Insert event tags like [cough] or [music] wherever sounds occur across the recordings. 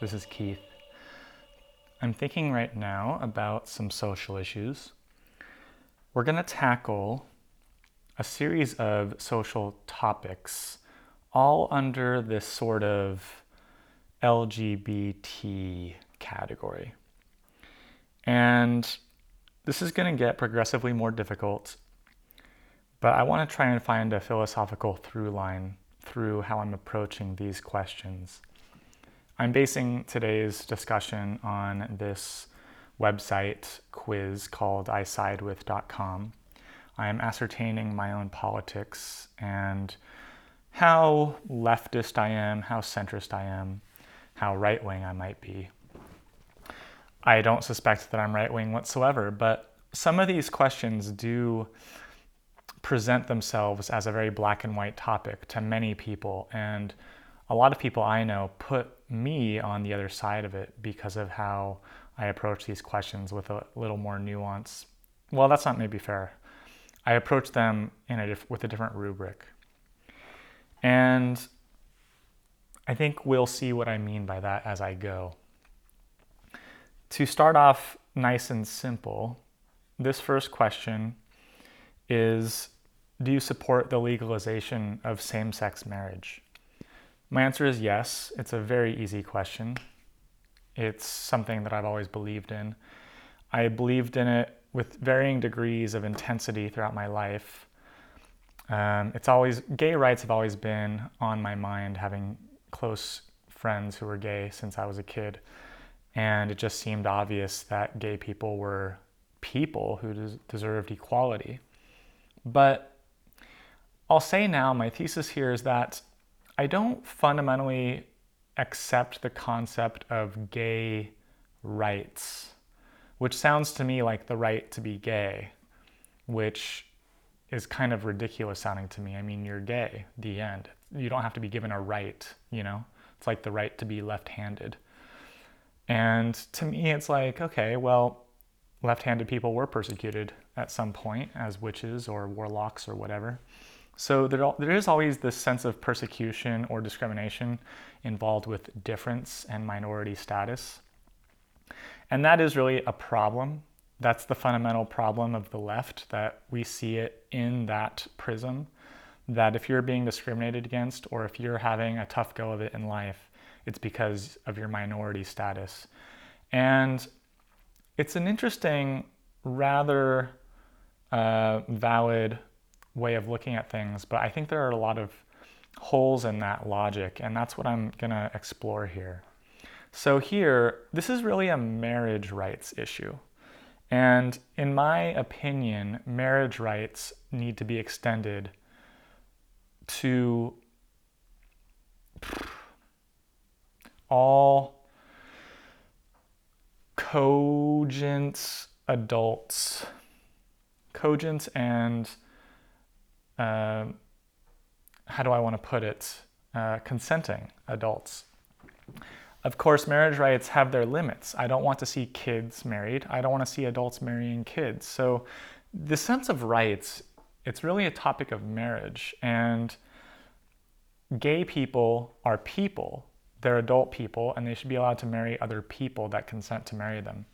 This is Keith. I'm thinking right now about some social issues. We're going to tackle a series of social topics, all under this sort of LGBT category. And this is going to get progressively more difficult, but I want to try and find a philosophical through line through how I'm approaching these questions. I'm basing today's discussion on this website quiz called isidewith.com. I am ascertaining my own politics and how leftist I am, how centrist I am, how right wing I might be. I don't suspect that I'm right wing whatsoever, but some of these questions do present themselves as a very black and white topic to many people. And a lot of people I know put me on the other side of it because of how I approach these questions with a little more nuance. Well, that's not maybe fair. I approach them in a with a different rubric. And I think we'll see what I mean by that as I go. To start off nice and simple, this first question is Do you support the legalization of same sex marriage? My answer is yes. It's a very easy question. It's something that I've always believed in. I believed in it with varying degrees of intensity throughout my life. Um, it's always gay rights have always been on my mind, having close friends who were gay since I was a kid, and it just seemed obvious that gay people were people who des- deserved equality. But I'll say now, my thesis here is that I don't fundamentally accept the concept of gay rights, which sounds to me like the right to be gay, which is kind of ridiculous sounding to me. I mean, you're gay, the end. You don't have to be given a right, you know? It's like the right to be left handed. And to me, it's like, okay, well, left handed people were persecuted at some point as witches or warlocks or whatever. So there, there is always this sense of persecution or discrimination involved with difference and minority status. And that is really a problem. That's the fundamental problem of the left, that we see it in that prism. That if you're being discriminated against or if you're having a tough go of it in life, it's because of your minority status. And it's an interesting, rather uh, valid way of looking at things, but I think there are a lot of holes in that logic, and that's what I'm going to explore here. So, here, this is really a marriage rights issue. And in my opinion, marriage rights need to be extended to all cogent adults, cogent and uh, how do I want to put it, uh, consenting adults. Of course, marriage rights have their limits. I don't want to see kids married. I don't want to see adults marrying kids. So, the sense of rights, it's really a topic of marriage. And gay people are people, they're adult people, and they should be allowed to marry other people that consent to marry them.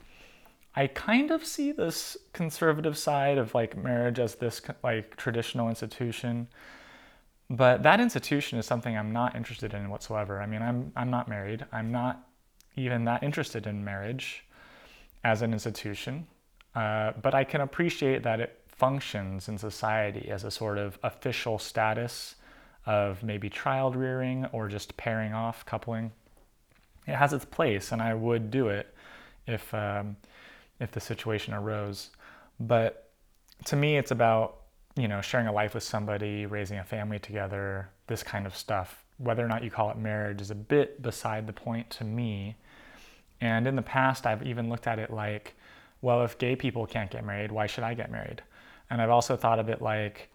I kind of see this conservative side of like marriage as this like traditional institution. But that institution is something I'm not interested in whatsoever. I mean, I'm I'm not married. I'm not even that interested in marriage as an institution. Uh, but I can appreciate that it functions in society as a sort of official status of maybe child rearing or just pairing off, coupling. It has its place, and I would do it if um, if the situation arose. But to me, it's about you know sharing a life with somebody, raising a family together, this kind of stuff. Whether or not you call it marriage is a bit beside the point to me. And in the past, I've even looked at it like, well, if gay people can't get married, why should I get married? And I've also thought of it like,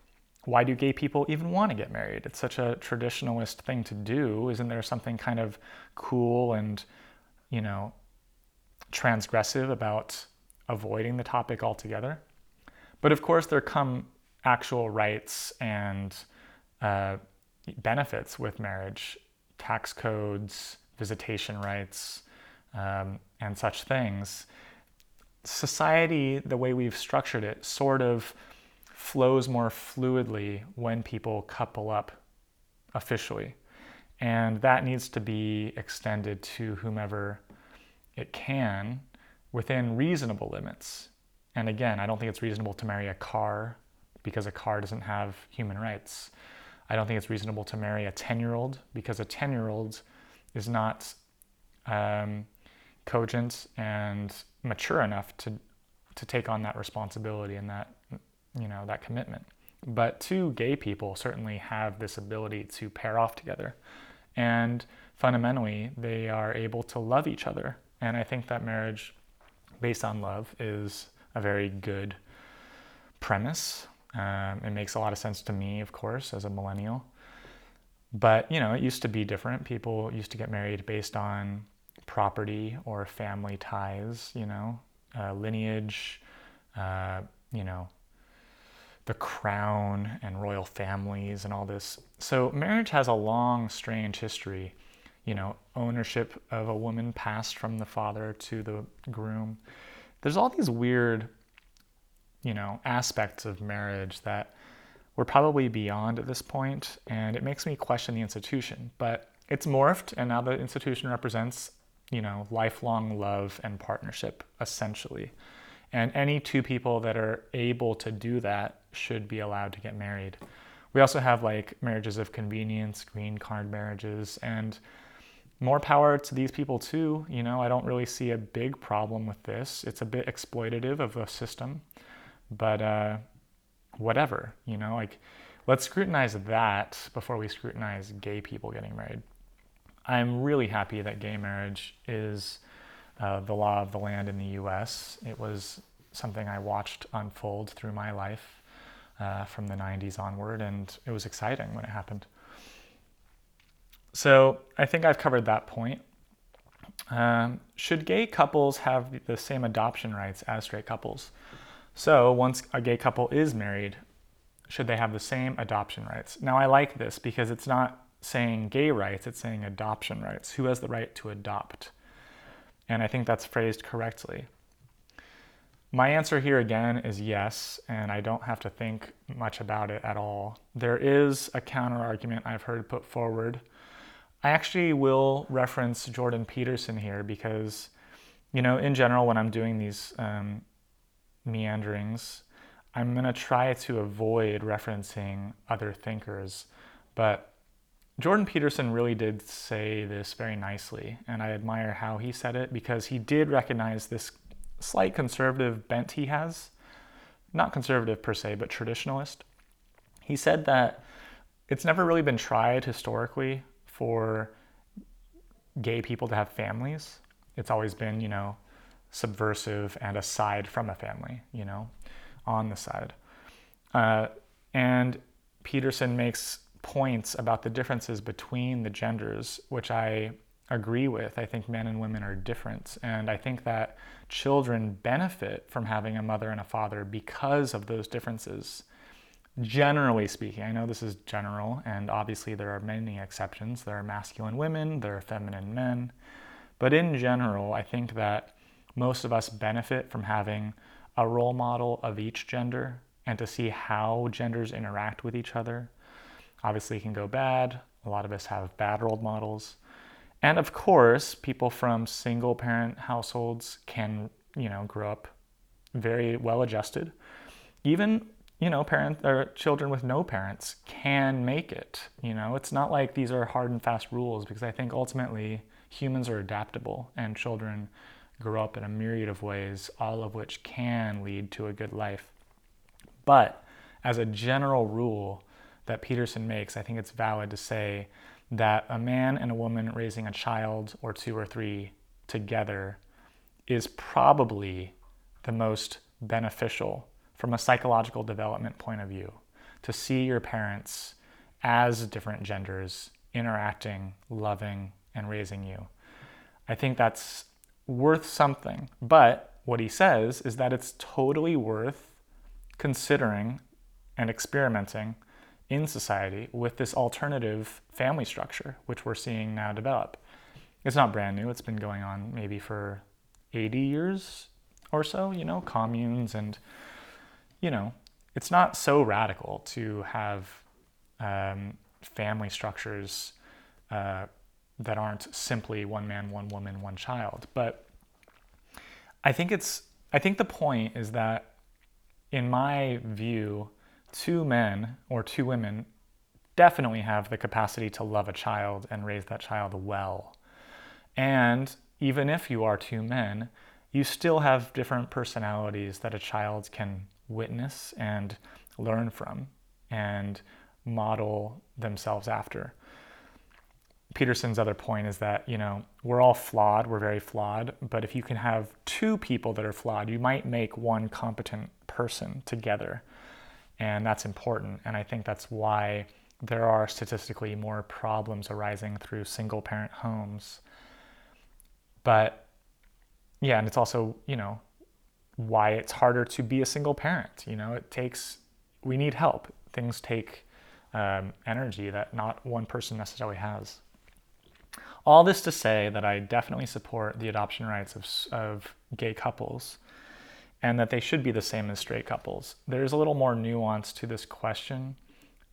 why do gay people even want to get married? It's such a traditionalist thing to do. Isn't there something kind of cool and, you know, transgressive about avoiding the topic altogether. But of course, there come actual rights and uh, benefits with marriage tax codes, visitation rights, um, and such things, society, the way we've structured it, sort of flows more fluidly when people couple up officially. And that needs to be extended to whomever it can within reasonable limits. And again, I don't think it's reasonable to marry a car because a car doesn't have human rights. I don't think it's reasonable to marry a 10 year old because a 10 year old is not um, cogent and mature enough to, to take on that responsibility and that, you know, that commitment. But two gay people certainly have this ability to pair off together. And fundamentally, they are able to love each other. And I think that marriage based on love is a very good premise. Um, it makes a lot of sense to me, of course, as a millennial. But, you know, it used to be different. People used to get married based on property or family ties, you know, uh, lineage, uh, you know, the crown and royal families and all this. So marriage has a long, strange history. You know, ownership of a woman passed from the father to the groom. There's all these weird, you know, aspects of marriage that we're probably beyond at this point, and it makes me question the institution. But it's morphed, and now the institution represents, you know, lifelong love and partnership, essentially. And any two people that are able to do that should be allowed to get married. We also have like marriages of convenience, green card marriages, and more power to these people too. You know, I don't really see a big problem with this. It's a bit exploitative of the system, but uh, whatever, you know, like let's scrutinize that before we scrutinize gay people getting married. I'm really happy that gay marriage is uh, the law of the land in the US. It was something I watched unfold through my life uh, from the 90s onward, and it was exciting when it happened. So I think I've covered that point. Um, should gay couples have the same adoption rights as straight couples? So once a gay couple is married, should they have the same adoption rights? Now I like this because it's not saying gay rights, it's saying adoption rights. Who has the right to adopt? And I think that's phrased correctly. My answer here again is yes, and I don't have to think much about it at all. There is a counter argument I've heard put forward. I actually will reference Jordan Peterson here because, you know, in general, when I'm doing these um, meanderings, I'm going to try to avoid referencing other thinkers. But Jordan Peterson really did say this very nicely, and I admire how he said it because he did recognize this slight conservative bent he has. Not conservative per se, but traditionalist. He said that it's never really been tried historically for gay people to have families. It's always been, you know, subversive and aside from a family, you know, on the side. Uh, and Peterson makes points about the differences between the genders, which I agree with. I think men and women are different. And I think that children benefit from having a mother and a father because of those differences. Generally speaking, I know this is general, and obviously there are many exceptions. There are masculine women, there are feminine men. But in general, I think that most of us benefit from having a role model of each gender and to see how genders interact with each other. Obviously, it can go bad. A lot of us have bad role models. And of course, people from single parent households can, you know, grow up very well adjusted. Even, you know, parents or children with no parents can make it. You know, it's not like these are hard and fast rules because I think ultimately humans are adaptable and children grow up in a myriad of ways, all of which can lead to a good life. But as a general rule that Peterson makes, I think it's valid to say that a man and a woman raising a child or two or three together is probably the most beneficial from a psychological development point of view to see your parents as different genders interacting, loving, and raising you. I think that's worth something. But what he says is that it's totally worth considering and experimenting in society with this alternative family structure, which we're seeing now develop. It's not brand new. It's been going on maybe for 80 years or so, you know, communes and, you know, it's not so radical to have um, family structures uh, that aren't simply one man, one woman, one child. But I think it's, I think the point is that in my view, two men or two women definitely have the capacity to love a child and raise that child well. And even if you are two men, you still have different personalities that a child can witness and learn from and model themselves after. Peterson's other point is that, you know, we're all flawed, we're very flawed, but if you can have two people that are flawed, you might make one competent person together. And that's important. And I think that's why there are statistically more problems arising through single parent homes. But yeah, and it's also, you know, why it's harder to be a single parent. You know, it takes, we need help. Things take um, energy that not one person necessarily has. All this to say that I definitely support the adoption rights of, of gay couples and that they should be the same as straight couples. There's a little more nuance to this question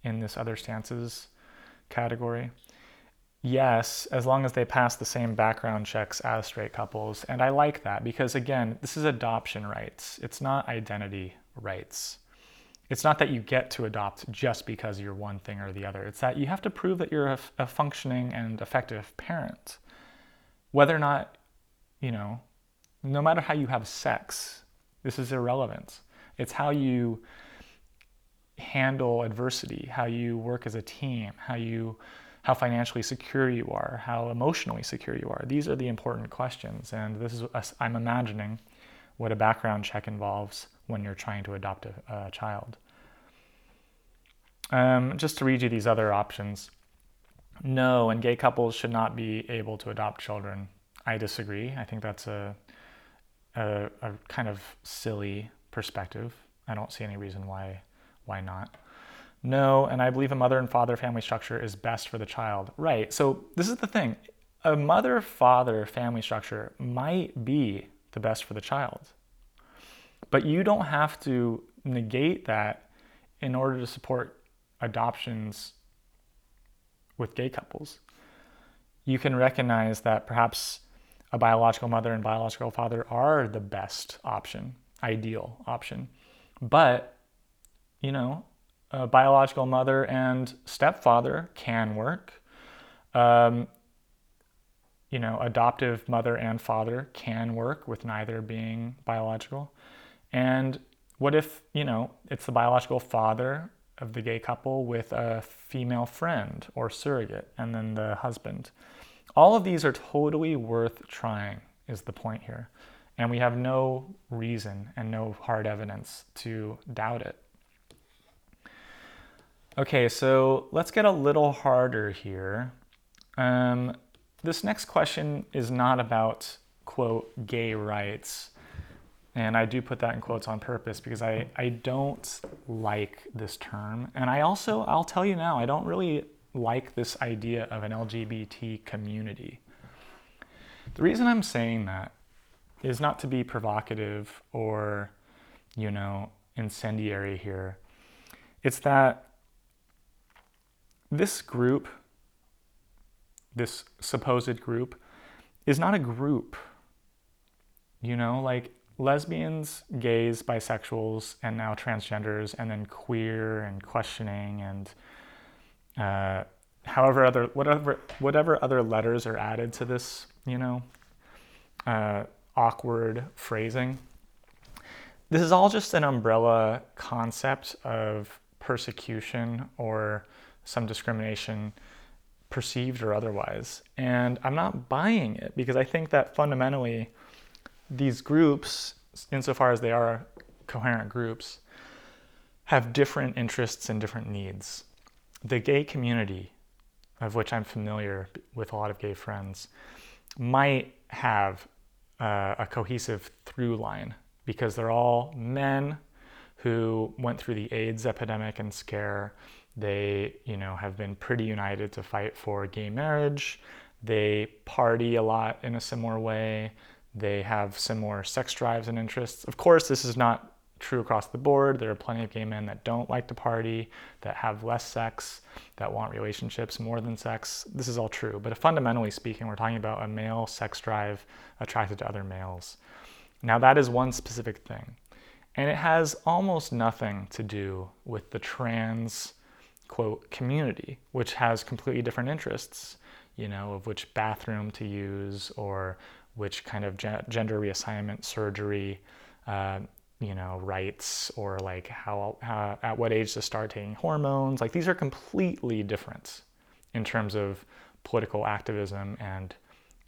in this other stances category. Yes, as long as they pass the same background checks as straight couples. And I like that because, again, this is adoption rights, it's not identity rights. It's not that you get to adopt just because you're one thing or the other. It's that you have to prove that you're a, a functioning and effective parent. Whether or not, you know, no matter how you have sex, this is irrelevant. It's how you handle adversity, how you work as a team, how you how financially secure you are, how emotionally secure you are. These are the important questions, and this is I'm imagining what a background check involves when you're trying to adopt a, a child. Um, just to read you these other options. No, and gay couples should not be able to adopt children. I disagree. I think that's a, a, a kind of silly perspective. I don't see any reason why why not. No, and I believe a mother and father family structure is best for the child. Right. So this is the thing. A mother father family structure might be the best for the child. But you don't have to negate that in order to support adoptions with gay couples. You can recognize that perhaps a biological mother and biological father are the best option, ideal option. But, you know, biological mother and stepfather can work. Um, you know, adoptive mother and father can work with neither being biological. And what if, you know, it's the biological father of the gay couple with a female friend or surrogate and then the husband? All of these are totally worth trying, is the point here. And we have no reason and no hard evidence to doubt it. Okay, so let's get a little harder here. Um, this next question is not about, quote, gay rights. And I do put that in quotes on purpose because I, I don't like this term. And I also, I'll tell you now, I don't really like this idea of an LGBT community. The reason I'm saying that is not to be provocative or, you know, incendiary here. It's that this group, this supposed group, is not a group. You know, like lesbians, gays, bisexuals, and now transgenders, and then queer and questioning and uh, however other whatever whatever other letters are added to this, you know, uh, awkward phrasing. This is all just an umbrella concept of persecution or some discrimination, perceived or otherwise. And I'm not buying it because I think that fundamentally these groups, insofar as they are coherent groups, have different interests and different needs. The gay community, of which I'm familiar with a lot of gay friends, might have uh, a cohesive through line because they're all men who went through the AIDS epidemic and scare they, you know, have been pretty united to fight for gay marriage. They party a lot in a similar way. They have similar sex drives and interests. Of course, this is not true across the board. There are plenty of gay men that don't like to party, that have less sex, that want relationships more than sex. This is all true. But fundamentally speaking, we're talking about a male sex drive attracted to other males. Now, that is one specific thing. And it has almost nothing to do with the trans, quote, community, which has completely different interests, you know, of which bathroom to use or which kind of gender reassignment surgery uh, you know rights or like how, how at what age to start taking hormones. Like these are completely different in terms of political activism and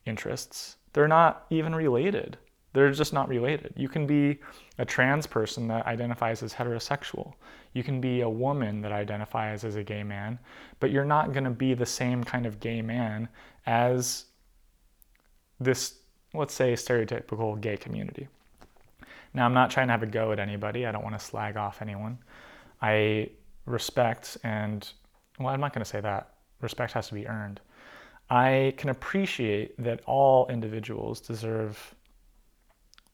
interests. They're not even related they're just not related you can be a trans person that identifies as heterosexual you can be a woman that identifies as a gay man but you're not going to be the same kind of gay man as this let's say stereotypical gay community now, I'm not trying to have a go at anybody. I don't want to slag off anyone. I respect and, well, I'm not going to say that. Respect has to be earned. I can appreciate that all individuals deserve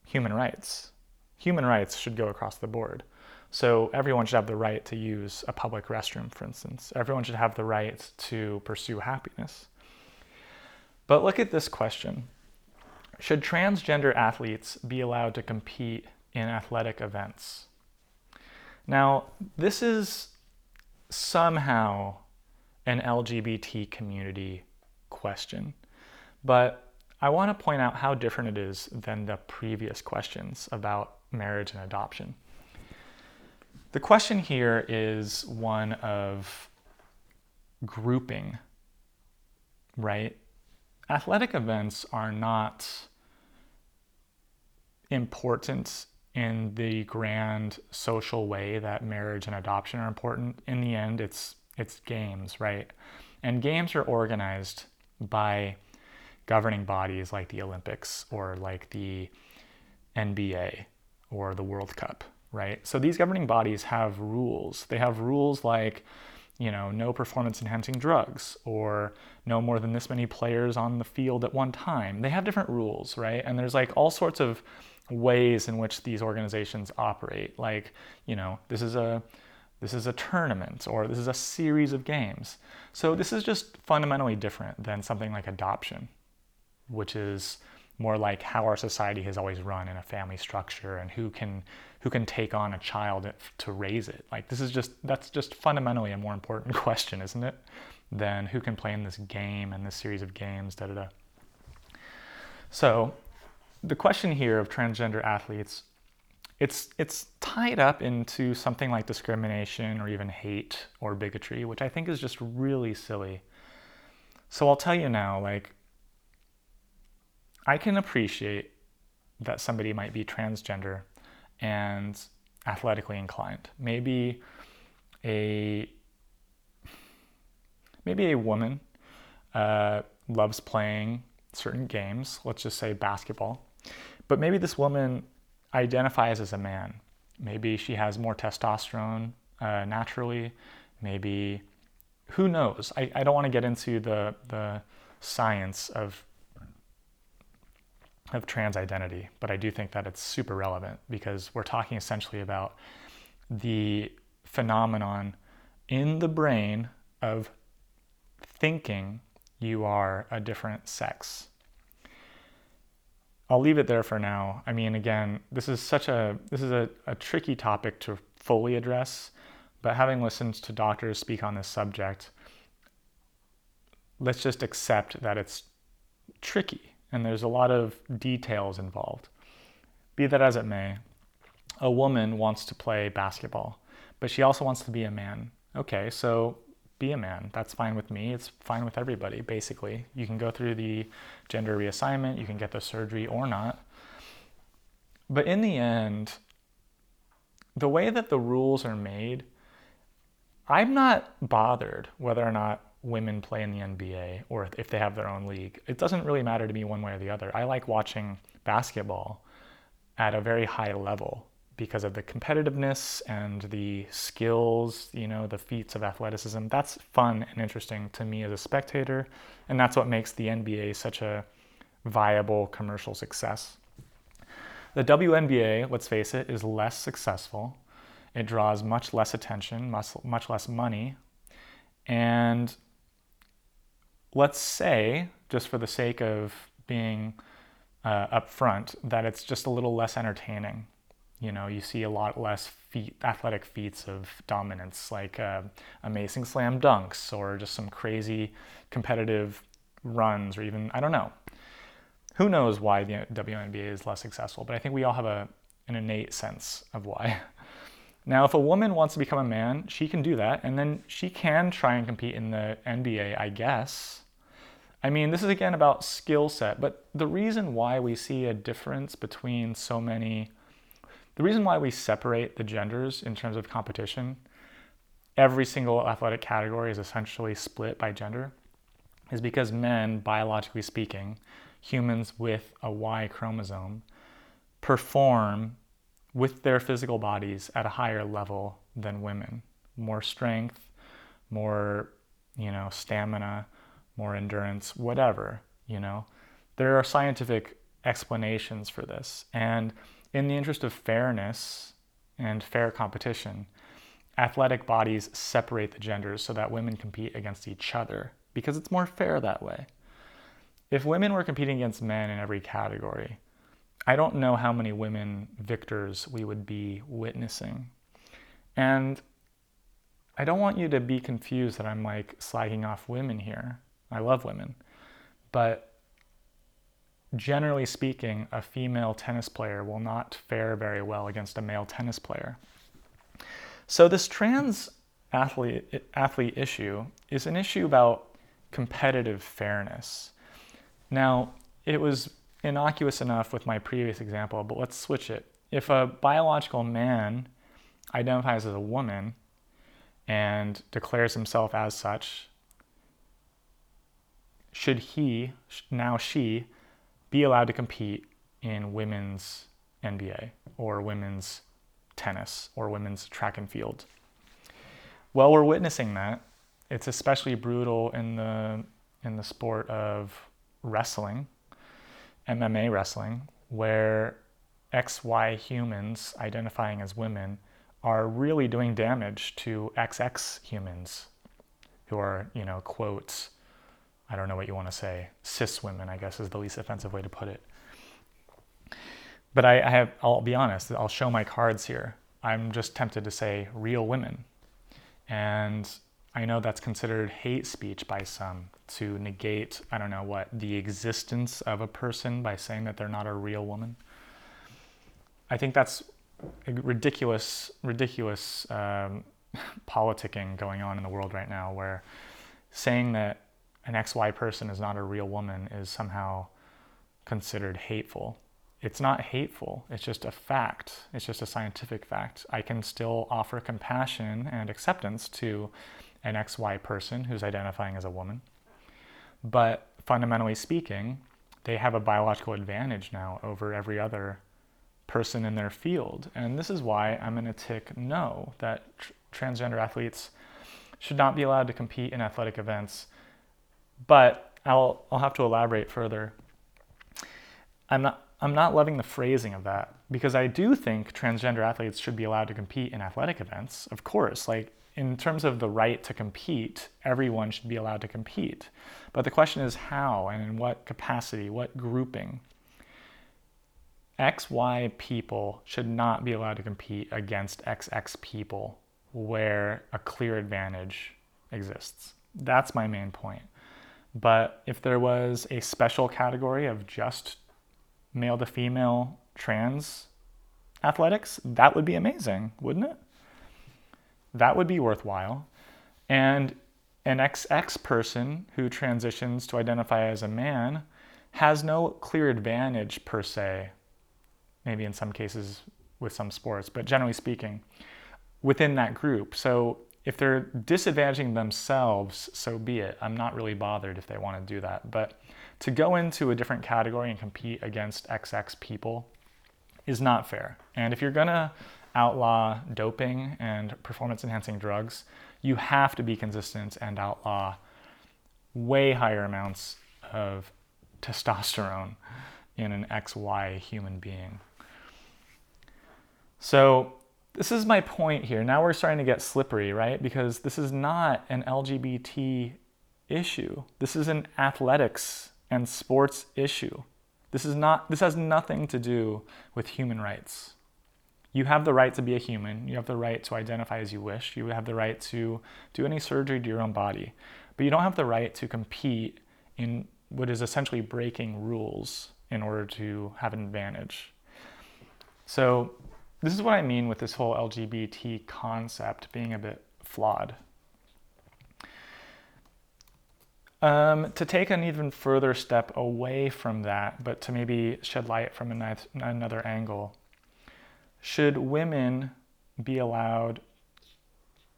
human rights. Human rights should go across the board. So everyone should have the right to use a public restroom, for instance. Everyone should have the right to pursue happiness. But look at this question should transgender athletes be allowed to compete in athletic events? Now, this is somehow an LGBT community question, but I want to point out how different it is than the previous questions about marriage and adoption. The question here is one of grouping, right? athletic events are not important in the grand social way that marriage and adoption are important. In the end, it's it's games, right? And games are organized by governing bodies like the Olympics or like the NBA or the World Cup, right? So these governing bodies have rules. They have rules like you know, no performance enhancing drugs or no more than this many players on the field at one time. They have different rules, right? And there's like all sorts of ways in which these organizations operate. Like, you know, this is a this is a tournament or this is a series of games. So this is just fundamentally different than something like adoption, which is more like how our society has always run in a family structure and who can who can take on a child to raise it. Like this is just that's just fundamentally a more important [laughs] question isn't it than who can play in this game and this series of games da da da. So the question here of transgender athletes it's it's tied up into something like discrimination or even hate or bigotry which i think is just really silly. So i'll tell you now like I can appreciate that somebody might be transgender and athletically inclined. Maybe a maybe a woman uh, loves playing certain games. Let's just say basketball, but maybe this woman identifies as a man. Maybe she has more testosterone uh, naturally. Maybe who knows? I, I don't want to get into the the science of of trans identity, but I do think that it's super relevant because we're talking essentially about the phenomenon in the brain of thinking you are a different sex. I'll leave it there for now. I mean, again, this is such a this is a, a tricky topic to fully address, but having listened to doctors speak on this subject, let's just accept that it's tricky and there's a lot of details involved. Be that as it may, a woman wants to play basketball, but she also wants to be a man. Okay, so be a man. That's fine with me. It's fine with everybody, basically. You can go through the gender reassignment, you can get the surgery or not. But in the end, the way that the rules are made, I'm not bothered whether or not women play in the NBA or if they have their own league. It doesn't really matter to me one way or the other. I like watching basketball at a very high level because of the competitiveness and the skills, you know, the feats of athleticism. That's fun and interesting to me as a spectator, and that's what makes the NBA such a viable commercial success. The WNBA, let's face it, is less successful. It draws much less attention, much, much less money. And let's say, just for the sake of being uh, upfront, that it's just a little less entertaining. You know, you see a lot less feat, athletic feats of dominance, like uh, amazing slam dunks or just some crazy competitive runs, or even, I don't know, who knows why the WNBA is less successful, but I think we all have a, an innate sense of why. [laughs] Now, if a woman wants to become a man, she can do that, and then she can try and compete in the NBA, I guess. I mean, this is again about skill set, but the reason why we see a difference between so many, the reason why we separate the genders in terms of competition, every single athletic category is essentially split by gender, is because men, biologically speaking, humans with a Y chromosome perform with their physical bodies at a higher level than women. More strength, more, you know, stamina, more endurance, whatever, you know. There are scientific explanations for this. And in the interest of fairness and fair competition, athletic bodies separate the genders so that women compete against each other because it's more fair that way if women were competing against men in every category, I don't know how many women victors we would be witnessing. And I don't want you to be confused that I'm like slagging off women here. I love women. But generally speaking, a female tennis player will not fare very well against a male tennis player. So, this trans athlete, athlete issue is an issue about competitive fairness. Now, it was innocuous enough with my previous example, but let's switch it. If a biological man identifies as a woman and declares himself as such, should he, now she, be allowed to compete in women's NBA or women's tennis or women's track and field? Well, we're witnessing that. It's especially brutal in the in the sport of wrestling, MMA wrestling, where XY humans identifying as women are really doing damage to XX humans who are, you know, quotes, I don't know what you want to say, cis women, I guess is the least offensive way to put it. But I, I have, I'll be honest, I'll show my cards here. I'm just tempted to say real women. And I know that's considered hate speech by some to negate, I don't know what, the existence of a person by saying that they're not a real woman. I think that's a ridiculous, ridiculous um, [laughs] politicking going on in the world right now where saying that an XY person is not a real woman is somehow considered hateful. It's not hateful, it's just a fact. It's just a scientific fact. I can still offer compassion and acceptance to an XY person who's identifying as a woman. But fundamentally speaking, they have a biological advantage now over every other person in their field. And this is why I'm going to tick no that tr- transgender athletes should not be allowed to compete in athletic events. But I'll, I'll have to elaborate further. I'm not, I'm not loving the phrasing of that because I do think transgender athletes should be allowed to compete in athletic events. Of course, like in terms of the right to compete, everyone should be allowed to compete. But the question is how and in what capacity, what grouping. XY people should not be allowed to compete against XX people where a clear advantage exists. That's my main point. But if there was a special category of just male to female trans athletics, that would be amazing, wouldn't it? that would be worthwhile. And an XX person who transitions to identify as a man has no clear advantage per se, maybe in some cases with some sports, but generally speaking, within that group. So if they're disadvantaging themselves, so be it. I'm not really bothered if they want to do that. But to go into a different category and compete against XX people is not fair. And if you're going to outlaw doping and performance enhancing drugs, you have to be consistent and outlaw way higher amounts of testosterone in an XY human being. So, this is my point here. Now we're starting to get slippery, right? Because this is not an LGBT issue. This is an athletics and sports issue. This is not this has nothing to do with human rights. You have the right to be a human. You have the right to identify as you wish. You have the right to do any surgery to your own body. But you don't have the right to compete in what is essentially breaking rules in order to have an advantage. So, this is what I mean with this whole LGBT concept being a bit flawed. Um, to take an even further step away from that, but to maybe shed light from another angle, should women be allowed?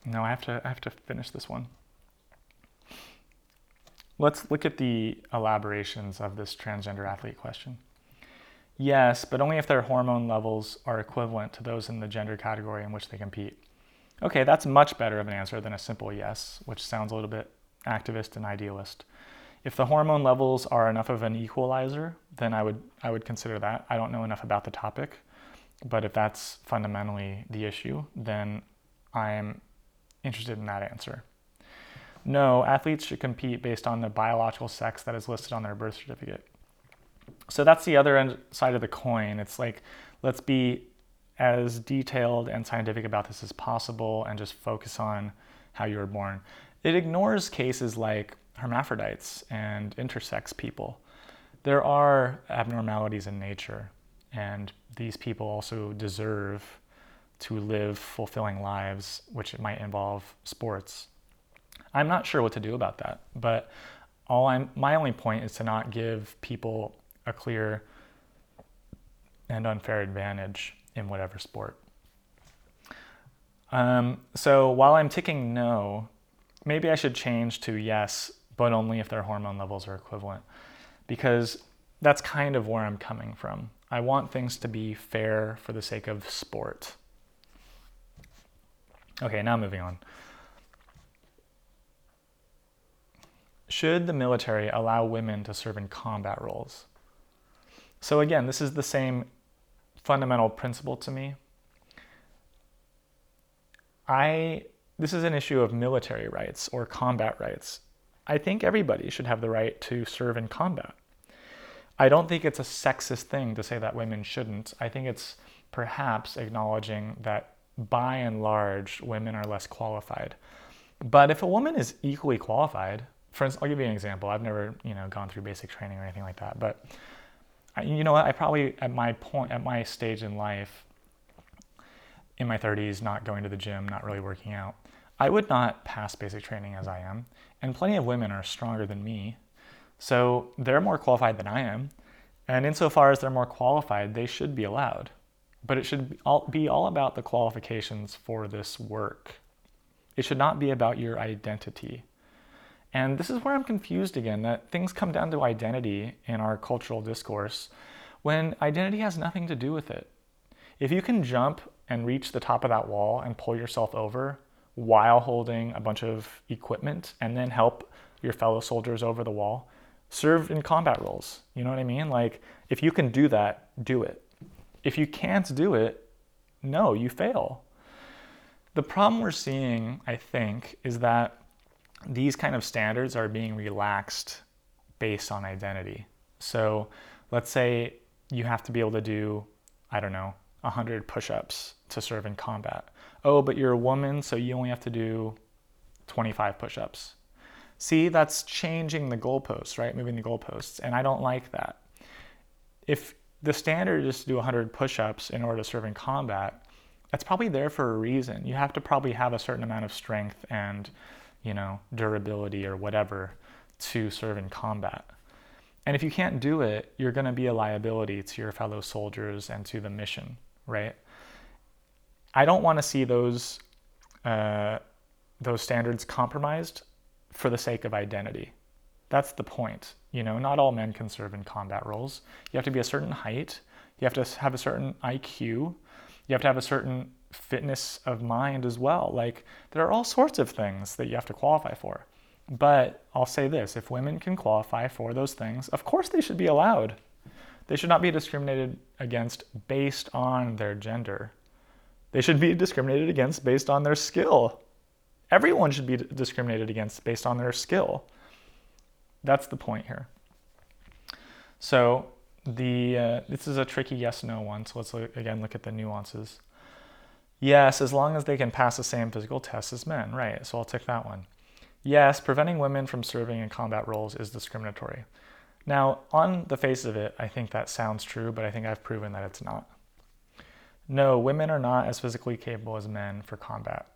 No, I have to. I have to finish this one. Let's look at the elaborations of this transgender athlete question. Yes, but only if their hormone levels are equivalent to those in the gender category in which they compete. Okay, that's much better of an answer than a simple yes, which sounds a little bit activist and idealist. If the hormone levels are enough of an equalizer, then I would I would consider that. I don't know enough about the topic, but if that's fundamentally the issue, then I'm interested in that answer. No, athletes should compete based on the biological sex that is listed on their birth certificate. So that's the other end side of the coin. It's like let's be as detailed and scientific about this as possible and just focus on how you were born. It ignores cases like hermaphrodites and intersex people. There are abnormalities in nature, and these people also deserve to live fulfilling lives, which might involve sports. I'm not sure what to do about that, but all I'm my only point is to not give people a clear and unfair advantage in whatever sport. Um, so while I'm ticking no, maybe I should change to yes, but only if their hormone levels are equivalent, because that's kind of where I'm coming from. I want things to be fair for the sake of sport. Okay, now moving on. Should the military allow women to serve in combat roles? So, again, this is the same fundamental principle to me. I this is an issue of military rights or combat rights. I think everybody should have the right to serve in combat. I don't think it's a sexist thing to say that women shouldn't. I think it's perhaps acknowledging that by and large, women are less qualified. But if a woman is equally qualified, for instance, I'll give you an example. I've never, you know, gone through basic training or anything like that, but you know what? I probably at my point, at my stage in life, in my 30s, not going to the gym, not really working out, I would not pass basic training as I am. And plenty of women are stronger than me so they're more qualified than I am. And insofar as they're more qualified, they should be allowed. But it should be all about the qualifications for this work. It should not be about your identity. And this is where I'm confused again that things come down to identity in our cultural discourse when identity has nothing to do with it. If you can jump and reach the top of that wall and pull yourself over while holding a bunch of equipment and then help your fellow soldiers over the wall, serve in combat roles. You know what I mean? Like, if you can do that, do it. If you can't do it, no, you fail. The problem we're seeing, I think, is that these kind of standards are being relaxed based on identity. So let's say you have to be able to do, I don't know, 100 push ups to serve in combat. Oh, but you're a woman, so you only have to do 25 push ups. See, that's changing the goalposts, right? Moving the goalposts. And I don't like that. If the standard is to do 100 push ups in order to serve in combat, that's probably there for a reason. You have to probably have a certain amount of strength and, you know, durability or whatever to serve in combat. And if you can't do it, you're going to be a liability to your fellow soldiers and to the mission, right? I don't want to see those uh, those standards compromised for the sake of identity. That's the point. You know, not all men can serve in combat roles. You have to be a certain height. You have to have a certain IQ. You have to have a certain fitness of mind as well. Like, there are all sorts of things that you have to qualify for. But I'll say this if women can qualify for those things, of course they should be allowed. They should not be discriminated against based on their gender. They should be discriminated against based on their skill. Everyone should be discriminated against based on their skill. That's the point here. So the uh, this is a tricky yes no one. So let's look, again look at the nuances. Yes, as long as they can pass the same physical tests as men, right? So I'll tick that one. Yes, preventing women from serving in combat roles is discriminatory. Now, on the face of it, I think that sounds true, but I think I've proven that it's not. No, women are not as physically capable as men for combat.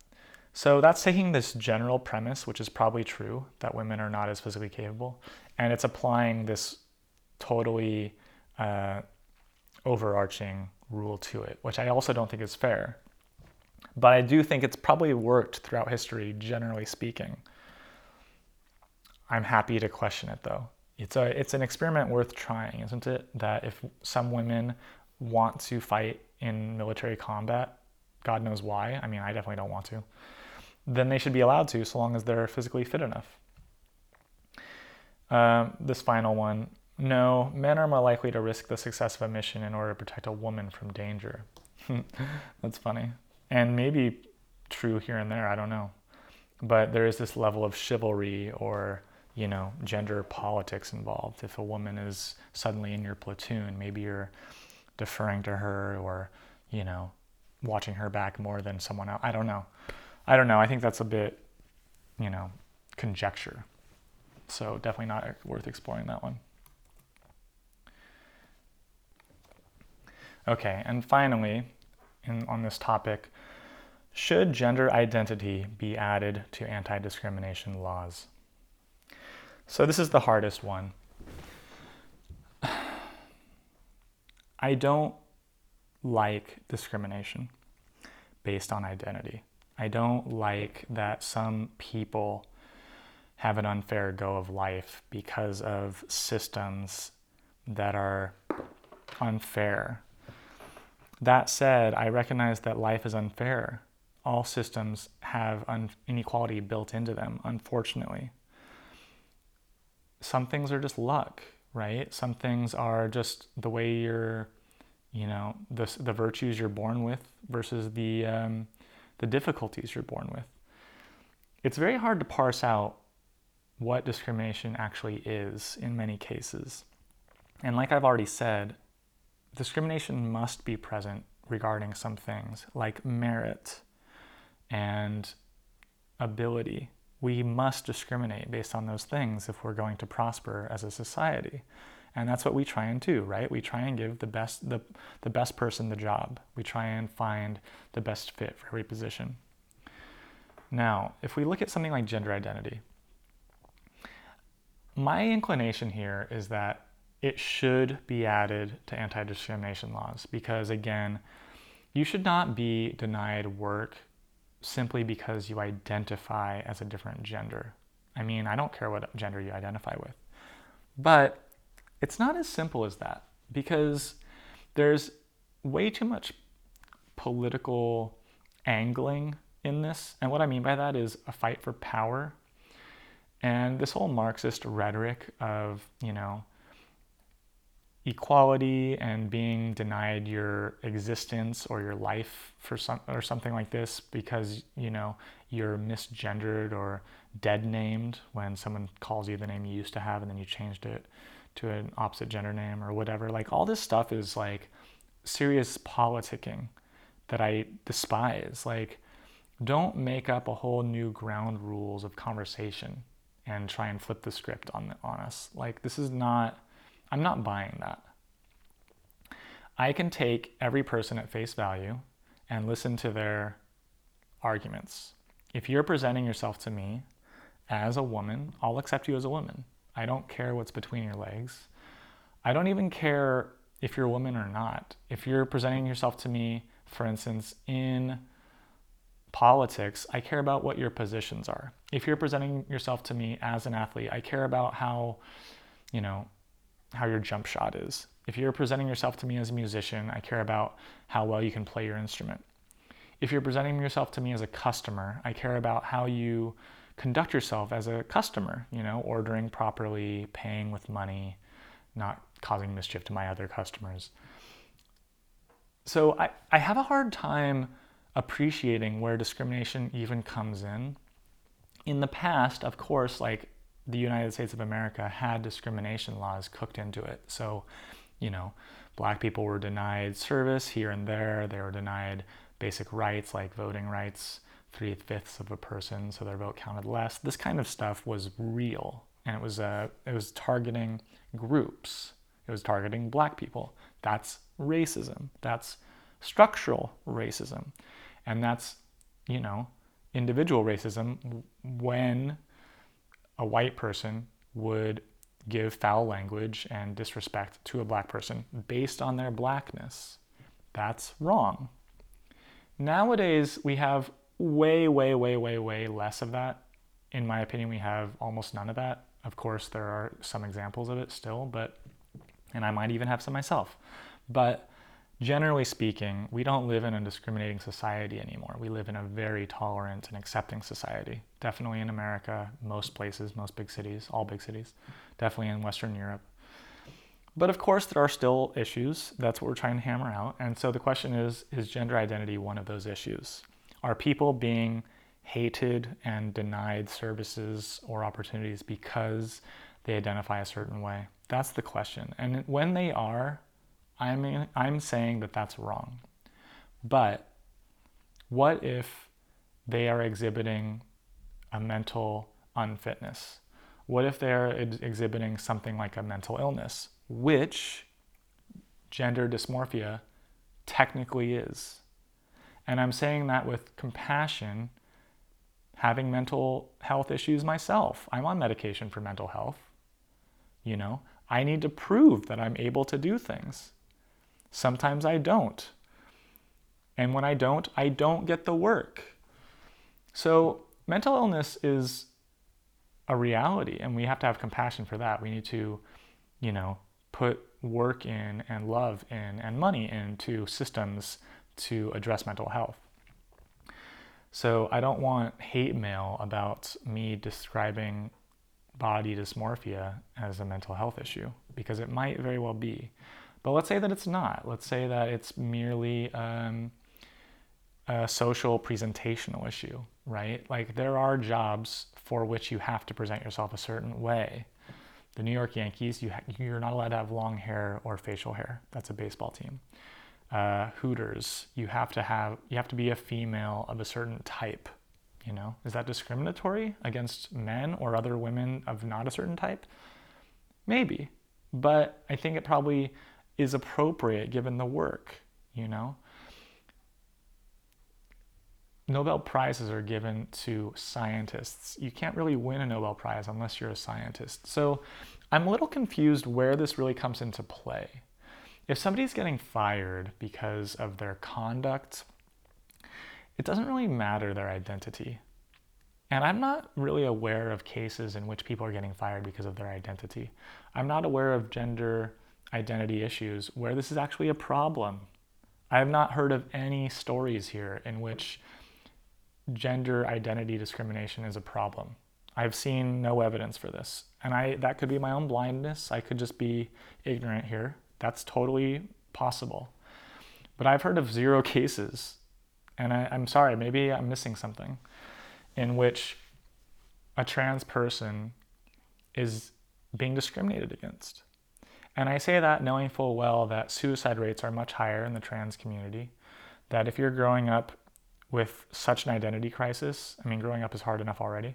So that's taking this general premise, which is probably true, that women are not as physically capable, and it's applying this totally uh, overarching rule to it, which I also don't think is fair. But I do think it's probably worked throughout history, generally speaking. I'm happy to question it though. It's a it's an experiment worth trying, isn't it? That if some women want to fight in military combat, God knows why. I mean, I definitely don't want to. Then they should be allowed to, so long as they're physically fit enough. Um, this final one. No, men are more likely to risk the success of a mission in order to protect a woman from danger. [laughs] That's funny. And maybe true here and there, I don't know. But there is this level of chivalry or you know, gender politics involved. If a woman is suddenly in your platoon, maybe you're deferring to her or, you know, watching her back more than someone else. I don't know. I don't know. I think that's a bit, you know, conjecture. So definitely not worth exploring that one. Okay, and finally, in, on this topic, should gender identity be added to anti discrimination laws? So this is the hardest one. [sighs] I don't like discrimination based on identity. I don't like that some people have an unfair go of life because of systems that are unfair. That said, I recognize that life is unfair. All systems have un- inequality built into them, unfortunately some things are just luck, right? Some things are just the way you're, you know, the, the virtues you're born with versus the, um, the difficulties you're born with. It's very hard to parse out what discrimination actually is in many cases. And like I've already said, discrimination must be present regarding some things like merit and ability we must discriminate based on those things if we're going to prosper as a society. And that's what we try and do, right? We try and give the best the, the best person the job. We try and find the best fit for every position. Now, if we look at something like gender identity, my inclination here is that it should be added to anti discrimination laws because, again, you should not be denied work simply because you identify as a different gender. I mean, I don't care what gender you identify with. But it's not as simple as that because there's way too much political angling in this. And what I mean by that is a fight for power. And this whole Marxist rhetoric of, you know, equality and being denied your existence or your life for some or something like this because you know you're misgendered or dead named when someone calls you the name you used to have and then you changed it to an opposite gender name or whatever. Like all this stuff is like serious politicking that I despise. Like don't make up a whole new ground rules of conversation and try and flip the script on on us. Like this is not I'm not buying that. I can take every person at face value and listen to their arguments. If you're presenting yourself to me as a woman, I'll accept you as a woman. I don't care what's between your legs. I don't even care if you're a woman or not. If you're presenting yourself to me, for instance, in politics, I care about what your positions are. If you're presenting yourself to me as an athlete, I care about how, you know, how your jump shot is. If you're presenting yourself to me as a musician, I care about how well you can play your instrument. If you're presenting yourself to me as a customer, I care about how you conduct yourself as a customer, you know, ordering properly, paying with money, not causing mischief to my other customers. So I, I have a hard time appreciating where discrimination even comes in. In the past, of course, like the United States of America had discrimination laws cooked into it. So, you know, black people were denied service here and there, they were denied basic rights like voting rights, three fifths of a person, so their vote counted less. This kind of stuff was real, and it was uh, it was targeting groups. It was targeting black people. That's racism. That's structural racism, and that's you know individual racism when a white person would give foul language and disrespect to a black person based on their blackness. That's wrong. Nowadays, we have way, way, way, way, way less of that. In my opinion, we have almost none of that. Of course, there are some examples of it still, but, and I might even have some myself. But generally speaking, we don't live in a discriminating society anymore. We live in a very tolerant and accepting society. Definitely in America, most places, most big cities, all big cities, definitely in Western Europe. But of course, there are still issues. That's what we're trying to hammer out. And so the question is is gender identity one of those issues? Are people being hated and denied services or opportunities because they identify a certain way? That's the question. And when they are, I'm, I'm saying that that's wrong. But what if they are exhibiting a mental unfitness? What if they're exhibiting something like a mental illness, which gender dysmorphia technically is? And I'm saying that with compassion, having mental health issues myself. I'm on medication for mental health. You know, I need to prove that I'm able to do things. Sometimes I don't. And when I don't, I don't get the work. So, mental illness is a reality, and we have to have compassion for that. We need to, you know, put work in and love in and money into systems to address mental health. So, I don't want hate mail about me describing body dysmorphia as a mental health issue because it might very well be. But let's say that it's not. Let's say that it's merely um, a social presentational issue, right? Like there are jobs for which you have to present yourself a certain way. The New York Yankees, you ha- you're not allowed to have long hair or facial hair. That's a baseball team. Uh, Hooters, you have to have you have to be a female of a certain type. You know, is that discriminatory against men or other women of not a certain type? Maybe, but I think it probably is appropriate given the work, you know? Nobel Prizes are given to scientists. You can't really win a Nobel Prize unless you're a scientist. So I'm a little confused where this really comes into play. If somebody's getting fired because of their conduct, it doesn't really matter their identity. And I'm not really aware of cases in which people are getting fired because of their identity. I'm not aware of gender identity issues where this is actually a problem. I have not heard of any stories here in which gender identity discrimination is a problem. I've seen no evidence for this. And I that could be my own blindness. I could just be ignorant here. That's totally possible. But I've heard of zero [laughs] cases, and I, I'm sorry, maybe I'm missing something, in which a trans person is being discriminated against. And I say that knowing full well that suicide rates are much higher in the trans community. That if you're growing up with such an identity crisis, I mean, growing up is hard enough already.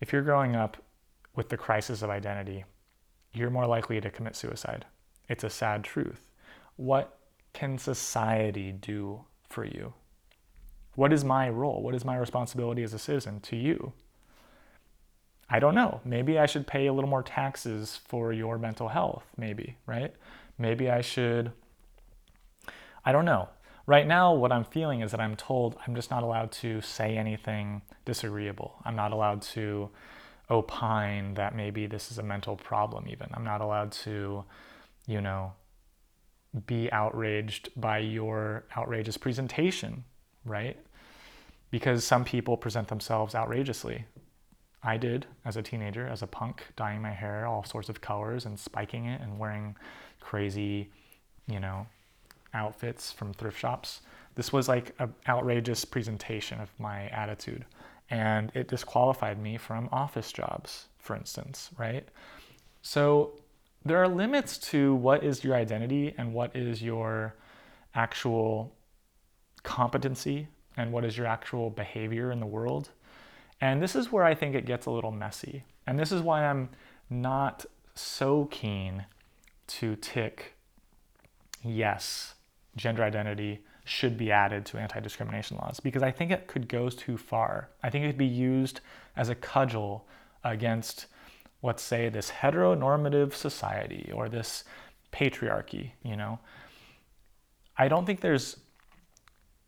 If you're growing up with the crisis of identity, you're more likely to commit suicide. It's a sad truth. What can society do for you? What is my role? What is my responsibility as a citizen to you? I don't know. Maybe I should pay a little more taxes for your mental health, maybe, right? Maybe I should, I don't know. Right now, what I'm feeling is that I'm told I'm just not allowed to say anything disagreeable. I'm not allowed to opine that maybe this is a mental problem, even. I'm not allowed to, you know, be outraged by your outrageous presentation, right? Because some people present themselves outrageously. I did as a teenager, as a punk, dyeing my hair all sorts of colors and spiking it and wearing crazy, you know, outfits from thrift shops. This was like an outrageous presentation of my attitude. And it disqualified me from office jobs, for instance, right? So there are limits to what is your identity and what is your actual competency and what is your actual behavior in the world. And this is where I think it gets a little messy. And this is why I'm not so keen to tick yes, gender identity should be added to anti discrimination laws because I think it could go too far. I think it could be used as a cudgel against let's say, this heteronormative society or this patriarchy, you know, I don't think there's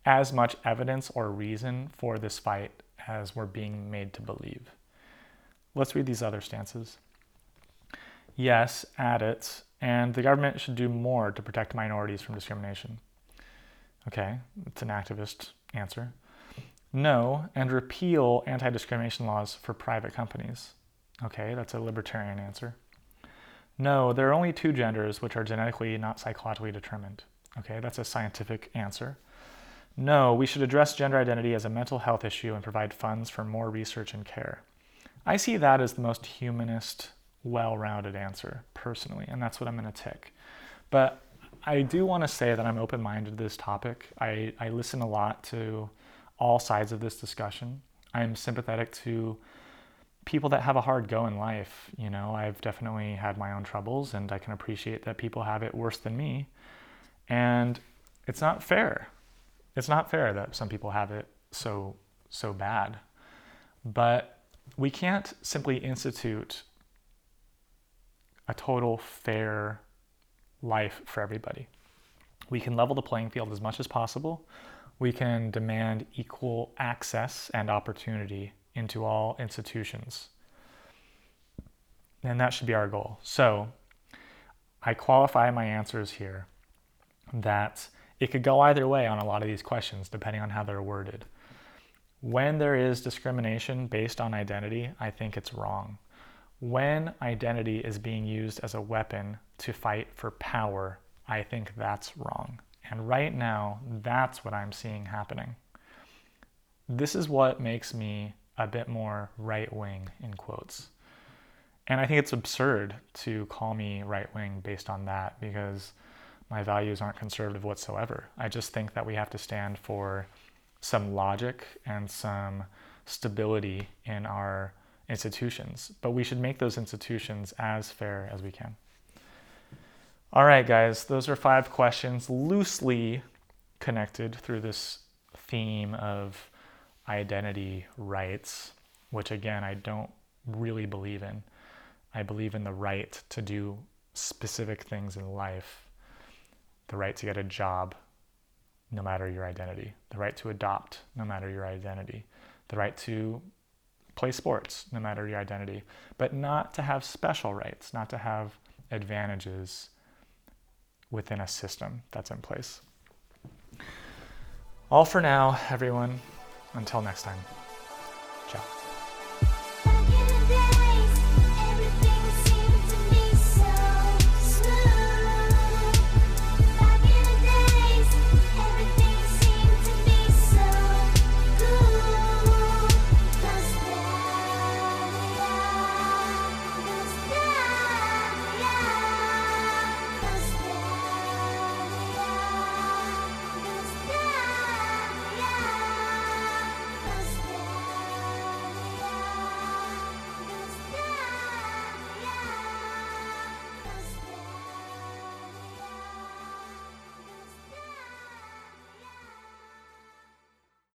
as much evidence or reason for this fight as we're being made to believe. Let's read these other stances. Yes, add it, and the government should do more to protect minorities from discrimination. Okay, it's an activist answer. No, and repeal anti discrimination laws for private companies. Okay, that's a libertarian answer. No, there are only two genders which are genetically, not psychologically determined. Okay, that's a scientific answer. No, we should address gender identity as a mental health issue and provide funds for more research and care. I see that as the most humanist, well rounded answer, personally, and that's what I'm going to tick. But I do want to say that I'm open minded to this topic. I, I listen a lot to all sides of this discussion. I'm sympathetic to people that have a hard go in life. You know, I've definitely had my own troubles, and I can appreciate that people have it worse than me. And it's not fair. It's not fair that some people have it so so bad. But we can't simply institute a total fair life for everybody. We can level the playing field as much as possible. We can demand equal access and opportunity into all institutions. And that should be our goal. So I qualify my answers here that it could go either way on a lot of these questions, depending on how they're worded. When there is discrimination based on identity, I think it's wrong. When identity is being used as a weapon to fight for power, I think that's wrong. And right now, that's what I'm seeing happening. This is what makes me a bit more right wing, in quotes. And I think it's absurd to call me right wing based on that because my values aren't conservative whatsoever. I just think that we have to stand for some logic and some stability in our institutions, but we should make those institutions as fair as we can. All right, guys, those are five questions loosely connected through this theme of identity rights, which again, I don't really believe in. I believe in the right to do specific things in life, the right to get a job, no matter your identity, the right to adopt, no matter your identity, the right to play sports, no matter your identity, but not to have special rights, not to have advantages within a system that's in place. All for now, everyone. Until next time.